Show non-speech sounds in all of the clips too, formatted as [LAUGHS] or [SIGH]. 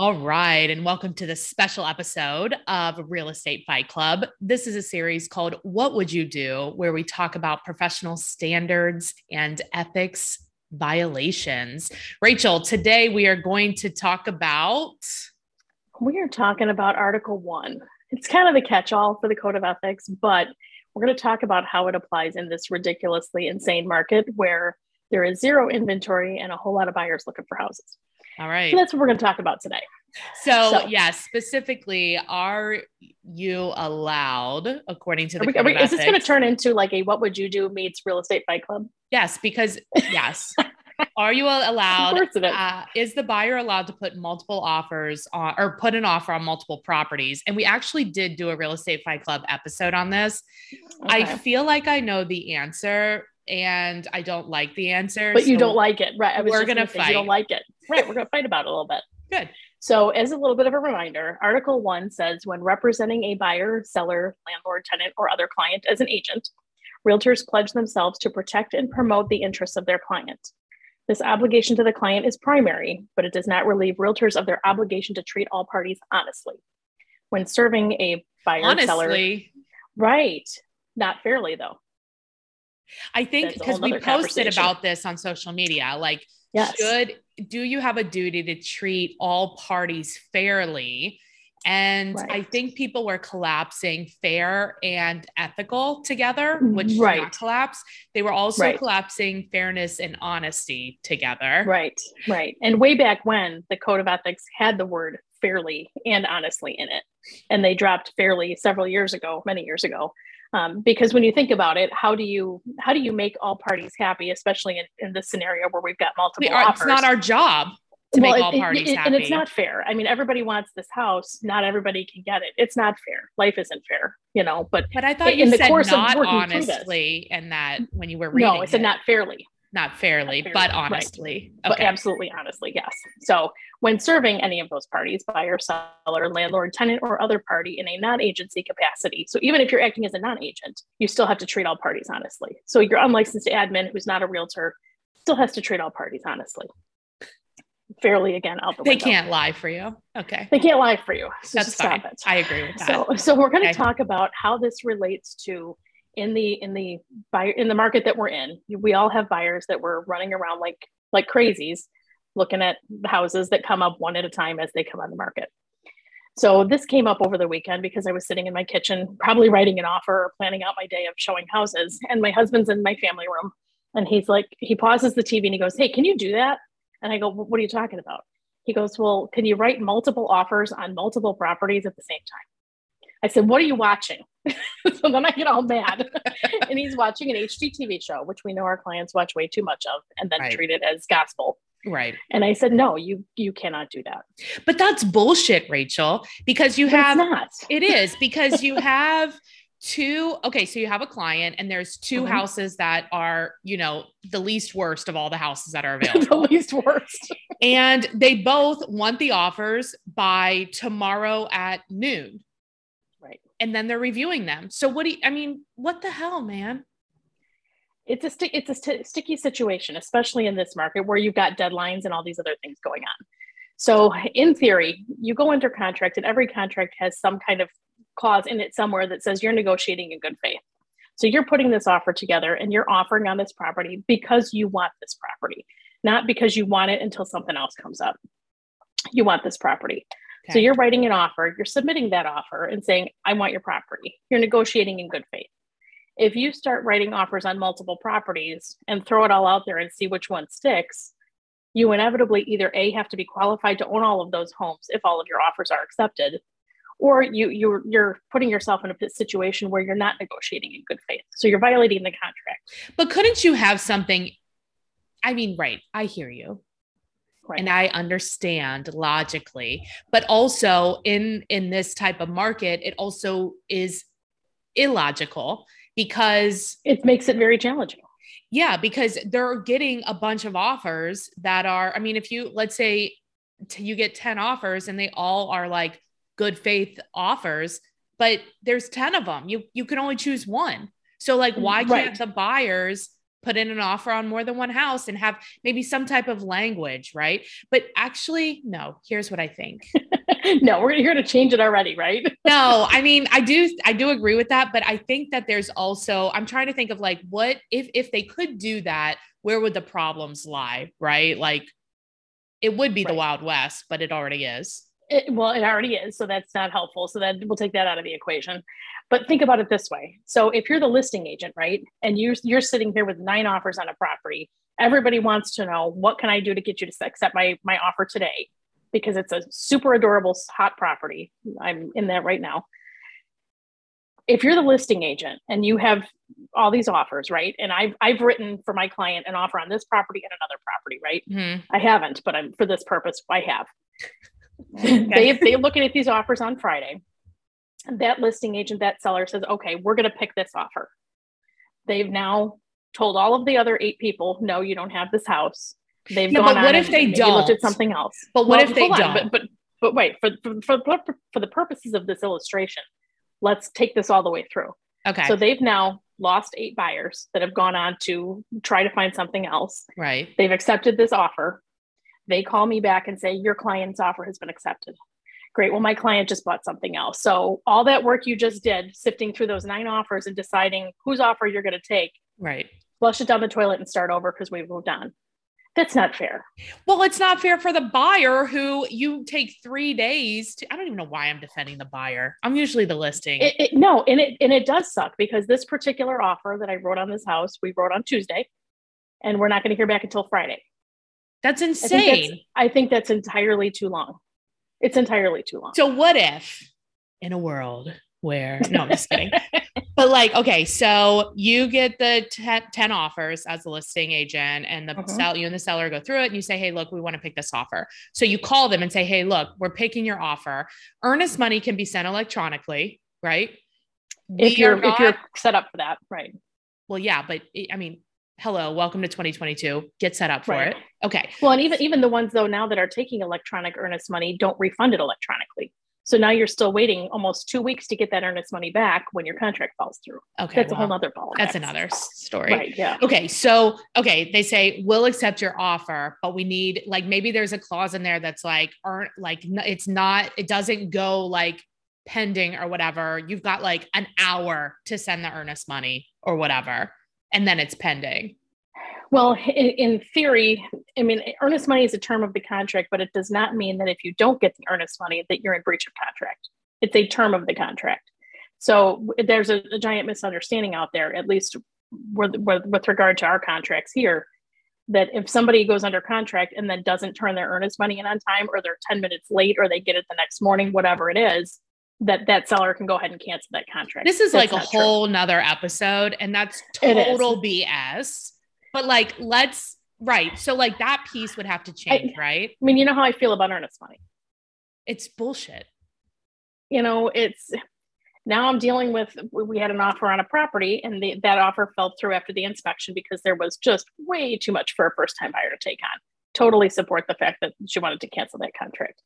All right, and welcome to this special episode of Real Estate Fight Club. This is a series called What Would You Do, where we talk about professional standards and ethics violations. Rachel, today we are going to talk about. We are talking about Article One. It's kind of the catch all for the Code of Ethics, but we're going to talk about how it applies in this ridiculously insane market where there is zero inventory and a whole lot of buyers looking for houses. All right. So that's what we're going to talk about today. So, so yes, specifically, are you allowed, according to the we, we, is this going to turn into like a "What would you do" meets real estate fight club? Yes, because yes. [LAUGHS] are you allowed? Uh, is the buyer allowed to put multiple offers on or put an offer on multiple properties? And we actually did do a real estate fight club episode on this. Okay. I feel like I know the answer, and I don't like the answer. But so you don't like it, right? we're gonna, gonna fight. You don't like it, right? We're gonna fight about it a little bit. [LAUGHS] Good. So, as a little bit of a reminder, Article 1 says when representing a buyer, seller, landlord, tenant, or other client as an agent, realtors pledge themselves to protect and promote the interests of their client. This obligation to the client is primary, but it does not relieve realtors of their obligation to treat all parties honestly. When serving a buyer, honestly. seller, right, not fairly though. I think because we posted about this on social media, like Yes. Should do you have a duty to treat all parties fairly? And right. I think people were collapsing fair and ethical together, mm, which right. not collapse. They were also right. collapsing fairness and honesty together. Right, right. And way back when the code of ethics had the word fairly and honestly in it, and they dropped fairly several years ago, many years ago um, because when you think about it how do you how do you make all parties happy especially in, in this scenario where we've got multiple we are, offers. it's not our job to well, make all parties it, it, happy. and it's not fair. I mean everybody wants this house. Not everybody can get it. It's not fair. Life isn't fair you know but but i thought you in said course not of honestly and that when you were reading no it's said not fairly not fairly, not fairly but honestly. Right. Okay. But absolutely honestly, yes. So when serving any of those parties, buyer, seller, landlord, tenant, or other party in a non-agency capacity. So even if you're acting as a non-agent, you still have to treat all parties honestly. So your unlicensed admin who's not a realtor still has to treat all parties honestly. Fairly again out the They window. can't lie for you. Okay. They can't lie for you. So That's fine. I agree with that. So so we're going to okay. talk about how this relates to in the in the buyer in the market that we're in we all have buyers that were running around like like crazies looking at houses that come up one at a time as they come on the market. So this came up over the weekend because i was sitting in my kitchen probably writing an offer or planning out my day of showing houses and my husband's in my family room and he's like he pauses the tv and he goes hey can you do that? And i go what are you talking about? He goes well can you write multiple offers on multiple properties at the same time I said, What are you watching? [LAUGHS] so then I get all mad. [LAUGHS] and he's watching an HGTV show, which we know our clients watch way too much of and then right. treat it as gospel. Right. And I said, No, you you cannot do that. But that's bullshit, Rachel, because you but have not. [LAUGHS] It is because you have two okay so you have a client and there's 2 mm-hmm. houses that are you know the least worst of all the houses that are available the least worst and they both want the offers by tomorrow at noon and then they're reviewing them. So what do you, I mean, what the hell, man? It's a st- it's a st- sticky situation, especially in this market where you've got deadlines and all these other things going on. So in theory, you go under contract, and every contract has some kind of clause in it somewhere that says you're negotiating in good faith. So you're putting this offer together and you're offering on this property because you want this property, not because you want it until something else comes up. You want this property. Okay. So you're writing an offer, you're submitting that offer and saying, I want your property. You're negotiating in good faith. If you start writing offers on multiple properties and throw it all out there and see which one sticks, you inevitably either A have to be qualified to own all of those homes if all of your offers are accepted, or you you're you're putting yourself in a situation where you're not negotiating in good faith. So you're violating the contract. But couldn't you have something I mean, right, I hear you. Right. And I understand logically, but also in in this type of market, it also is illogical because it makes it very challenging. Yeah, because they're getting a bunch of offers that are, I mean, if you let's say you get 10 offers and they all are like good faith offers, but there's 10 of them. You you can only choose one. So like why can't the buyers put in an offer on more than one house and have maybe some type of language, right? But actually, no, here's what I think. [LAUGHS] no, we're here to change it already, right? [LAUGHS] no, I mean, I do I do agree with that, but I think that there's also I'm trying to think of like what if if they could do that, where would the problems lie, right? Like it would be right. the Wild West, but it already is. It, well, it already is, so that's not helpful. So then we'll take that out of the equation. But think about it this way: so if you're the listing agent, right, and you're, you're sitting here with nine offers on a property, everybody wants to know what can I do to get you to accept my my offer today, because it's a super adorable hot property. I'm in that right now. If you're the listing agent and you have all these offers, right? And I've I've written for my client an offer on this property and another property, right? Mm-hmm. I haven't, but I'm for this purpose, I have. They they looking at these offers on Friday. That listing agent, that seller says, okay, we're going to pick this offer. They've now told all of the other eight people, no, you don't have this house. They've yeah, gone but what if they don't looked at something else? But what well, if they don't? On, but, but but wait for, for for for the purposes of this illustration, let's take this all the way through. Okay. So they've now lost eight buyers that have gone on to try to find something else. Right. They've accepted this offer. They call me back and say, Your client's offer has been accepted. Great. Well, my client just bought something else. So, all that work you just did, sifting through those nine offers and deciding whose offer you're going to take, right? Flush it down the toilet and start over because we've moved on. That's not fair. Well, it's not fair for the buyer who you take three days to. I don't even know why I'm defending the buyer. I'm usually the listing. It, it, no, and it and it does suck because this particular offer that I wrote on this house, we wrote on Tuesday, and we're not going to hear back until Friday. That's insane. I think that's, I think that's entirely too long. It's entirely too long. So what if in a world where no, I'm just kidding. [LAUGHS] but like, okay, so you get the t- 10 offers as a listing agent and the mm-hmm. sell you and the seller go through it and you say, Hey, look, we want to pick this offer. So you call them and say, Hey, look, we're picking your offer. Earnest money can be sent electronically, right? If you're not, if you're set up for that, right. Well, yeah, but I mean, hello, welcome to 2022. Get set up for right. it. Okay. Well, and even even the ones though now that are taking electronic earnest money don't refund it electronically. So now you're still waiting almost two weeks to get that earnest money back when your contract falls through. Okay. That's well, a whole other ball. That's another story. Right. Yeah. Okay. So, okay. They say, we'll accept your offer, but we need like, maybe there's a clause in there that's like, aren't like it's not, it doesn't go like pending or whatever. You've got like an hour to send the earnest money or whatever and then it's pending? Well, in, in, theory, I mean, earnest money is a term of the contract, but it does not mean that if you don't get the earnest money, that you're in breach of contract. It's a term of the contract. So there's a, a giant misunderstanding out there, at least with, with, with regard to our contracts here, that if somebody goes under contract and then doesn't turn their earnest money in on time, or they're 10 minutes late, or they get it the next morning, whatever it is, that that seller can go ahead and cancel that contract. This is that's like a whole true. nother episode, and that's total BS. But like, let's right. So like that piece would have to change, I, right? I mean, you know how I feel about earnest money. It's bullshit. You know, it's now I'm dealing with we had an offer on a property and the, that offer fell through after the inspection because there was just way too much for a first time buyer to take on. Totally support the fact that she wanted to cancel that contract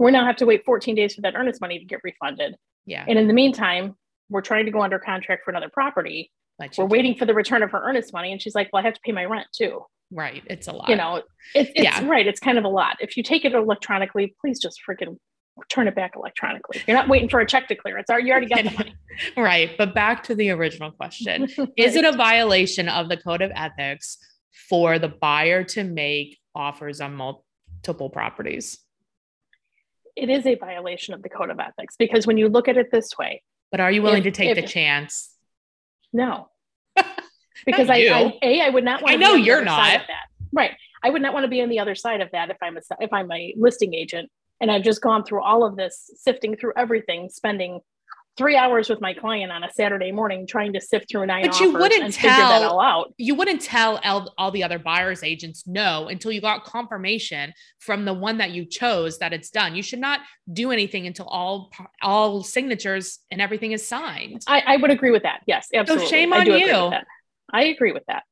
we're now have to wait 14 days for that earnest money to get refunded. Yeah. And in the meantime, we're trying to go under contract for another property. Like we're waiting for the return of her earnest money. And she's like, well, I have to pay my rent too. Right. It's a lot. You know, it's, it's yeah. right. It's kind of a lot. If you take it electronically, please just freaking turn it back electronically. You're not waiting for a check to clear. It's already, you already got the money. [LAUGHS] right. But back to the original question. right. [LAUGHS] Is it a violation of the code of ethics for the buyer to make offers on multiple properties? It is a violation of the code of ethics because when you look at it this way. But are you willing if, to take if, the chance? No. [LAUGHS] because I, I, a I would not want. I know you're not. Right. I would not want to be on the other side of that if I'm a if I'm a listing agent and I've just gone through all of this, sifting through everything, spending three hours with my client on a Saturday morning trying to sift through nine but you wouldn't tell, that all out. You wouldn't tell all, all the other buyers agents no until you got confirmation from the one that you chose that it's done. You should not do anything until all all signatures and everything is signed. I, I would agree with that. Yes, absolutely. So shame on you. Agree I agree with that.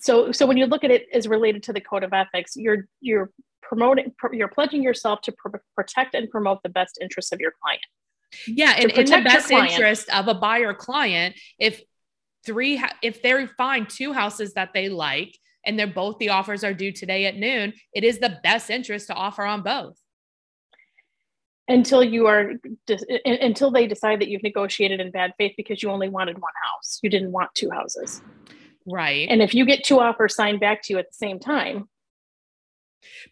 So so when you look at it as related to the code of ethics, you're you're promoting you're pledging yourself to pr- protect and promote the best interests of your client yeah, and in the best interest of a buyer client, if three, if they find two houses that they like and they're both the offers are due today at noon, it is the best interest to offer on both. Until you are, until they decide that you've negotiated in bad faith because you only wanted one house, you didn't want two houses. Right. And if you get two offers signed back to you at the same time,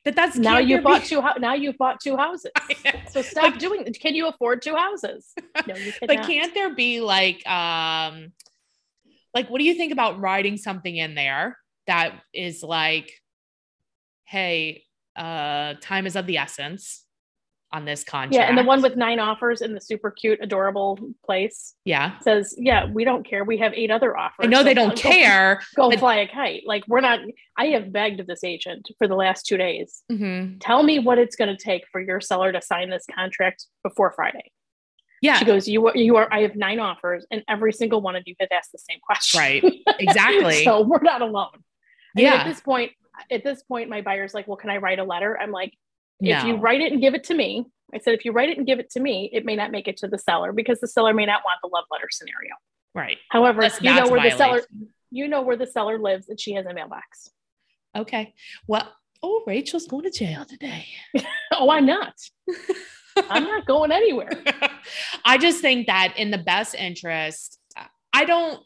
but that's now you bought be... two. Now you've bought two houses. [LAUGHS] so stop like, doing. Can you afford two houses? No, you [LAUGHS] cannot. But can't there be like, um, like what do you think about writing something in there that is like, hey, uh, time is of the essence on this contract. Yeah, and the one with nine offers in the super cute, adorable place. Yeah. Says, yeah, we don't care. We have eight other offers. I know so they don't go, care. Go fly a kite. Like we're not. I have begged this agent for the last two days. Mm-hmm. Tell me what it's going to take for your seller to sign this contract before Friday. Yeah. She goes, you are, you are, I have nine offers and every single one of you has asked the same question. Right. Exactly. [LAUGHS] so we're not alone. Yeah. At this point, at this point, my buyer's like, well, can I write a letter? I'm like, if you write it and give it to me, I said, if you write it and give it to me, it may not make it to the seller because the seller may not want the love letter scenario. Right. However, that's, you know where the seller, you know where the seller lives and she has a mailbox. Okay. Well, oh, Rachel's going to jail today. [LAUGHS] oh, I'm not. [LAUGHS] I'm not going anywhere. [LAUGHS] I just think that in the best interest, I don't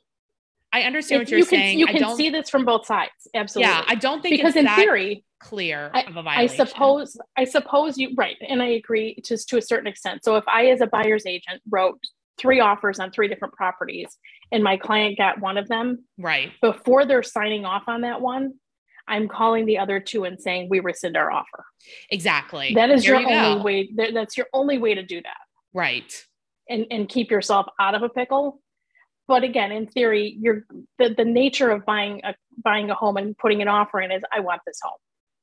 I understand if what you're you saying. You can see this from both sides. Absolutely. Yeah, I don't think because in theory clear I, of a violation. I suppose I suppose you right, and I agree just to a certain extent. So if I, as a buyer's agent, wrote three offers on three different properties, and my client got one of them, right before they're signing off on that one, I'm calling the other two and saying we rescind our offer. Exactly. That is your you only go. way. That's your only way to do that. Right. And and keep yourself out of a pickle but again in theory you're the, the nature of buying a buying a home and putting an offer in is i want this home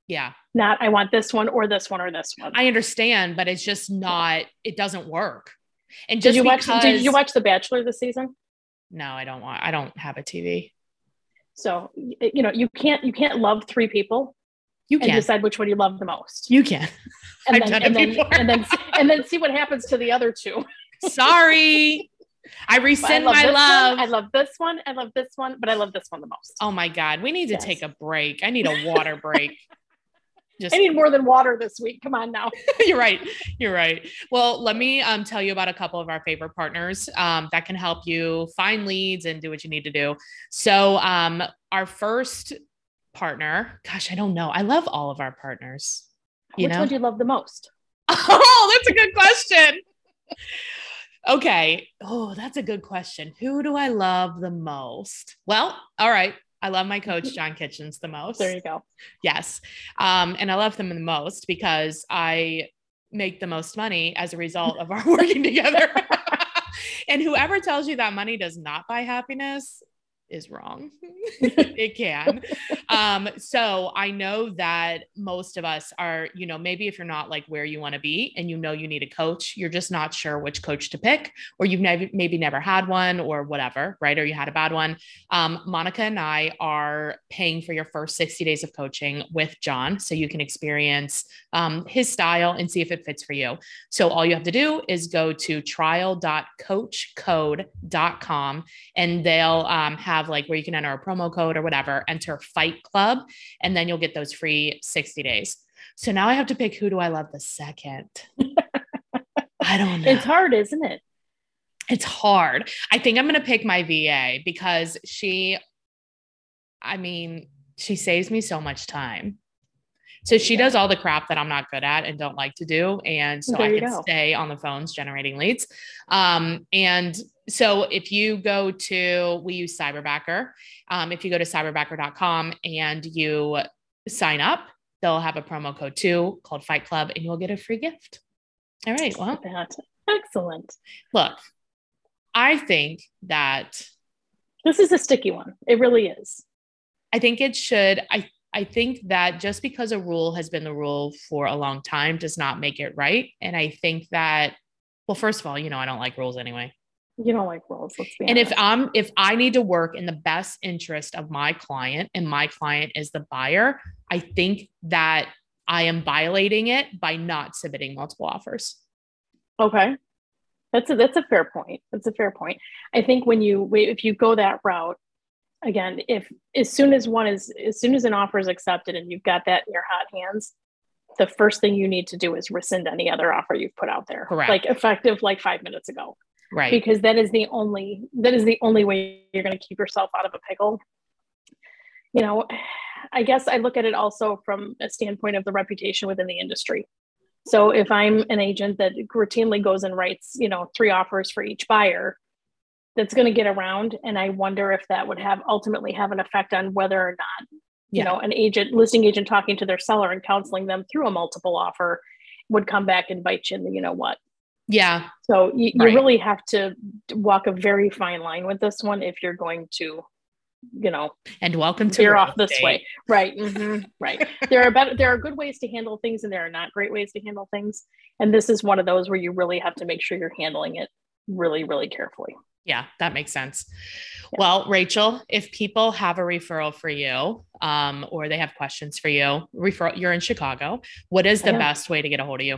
yeah not i want this one or this one or this one i understand but it's just not it doesn't work and just did you because, watch did you watch the bachelor this season no i don't want i don't have a tv so you know you can't you can't love three people you can decide which one you love the most you can and then and then, and then and then see what happens to the other two sorry I [LAUGHS] rescind I my love. One, I love this one. I love this one, but I love this one the most. Oh my God. We need to yes. take a break. I need a water break. [LAUGHS] Just I need more than water this week. Come on now. [LAUGHS] You're right. You're right. Well, let me um, tell you about a couple of our favorite partners um, that can help you find leads and do what you need to do. So, um, our first partner, gosh, I don't know. I love all of our partners. You Which know? one do you love the most? [LAUGHS] Oh, that's a good question. Okay. Oh, that's a good question. Who do I love the most? Well, all right. I love my coach, [LAUGHS] John Kitchens, the most. There you go. Yes. Um, and I love them the most because I make the most money as a result of our working [LAUGHS] together. [LAUGHS] and whoever tells you that money does not buy happiness is wrong. [LAUGHS] it can. Um, so I know that most of us are, you know, maybe if you're not like where you want to be and you know you need a coach, you're just not sure which coach to pick, or you've never, maybe never had one or whatever, right? Or you had a bad one. Um, Monica and I are paying for your first 60 days of coaching with John so you can experience um, his style and see if it fits for you. So all you have to do is go to trial.coachcode.com and they'll um, have have like where you can enter a promo code or whatever, enter Fight Club, and then you'll get those free 60 days. So now I have to pick who do I love the second? I don't know. It's hard, isn't it? It's hard. I think I'm going to pick my VA because she, I mean, she saves me so much time. So she yeah. does all the crap that I'm not good at and don't like to do. And so there I can go. stay on the phones generating leads. Um, and so if you go to, we use Cyberbacker. Um, if you go to cyberbacker.com and you sign up, they'll have a promo code too called Fight Club and you'll get a free gift. All right. Well, excellent. Look, I think that this is a sticky one. It really is. I think it should. I I think that just because a rule has been the rule for a long time does not make it right. And I think that, well, first of all, you know, I don't like rules anyway. You don't like rules. Let's be and honest. if I'm if I need to work in the best interest of my client and my client is the buyer, I think that I am violating it by not submitting multiple offers. Okay. That's a that's a fair point. That's a fair point. I think when you if you go that route, again, if as soon as one is as soon as an offer is accepted and you've got that in your hot hands, the first thing you need to do is rescind any other offer you've put out there. Correct. Like effective like five minutes ago. Right. Because that is the only that is the only way you're going to keep yourself out of a pickle. You know, I guess I look at it also from a standpoint of the reputation within the industry. So if I'm an agent that routinely goes and writes, you know, three offers for each buyer, that's going to get around and I wonder if that would have ultimately have an effect on whether or not you know an agent listing agent talking to their seller and counseling them through a multiple offer would come back and bite you in the you know what. Yeah. So you, right. really have to walk a very fine line with this one if you're going to you know and welcome to you're off this way. right mm-hmm. right. There are better there are good ways to handle things and there are not great ways to handle things. And this is one of those where you really have to make sure you're handling it really really carefully yeah that makes sense yeah. well rachel if people have a referral for you um, or they have questions for you referral you're in chicago what is the best way to get a hold of you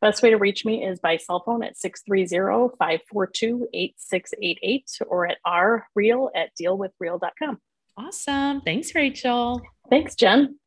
Best way to reach me is by cell phone at 630-542-8688 or at rreal at dealwithreal.com. Awesome. Thanks, Rachel. Thanks, Jen.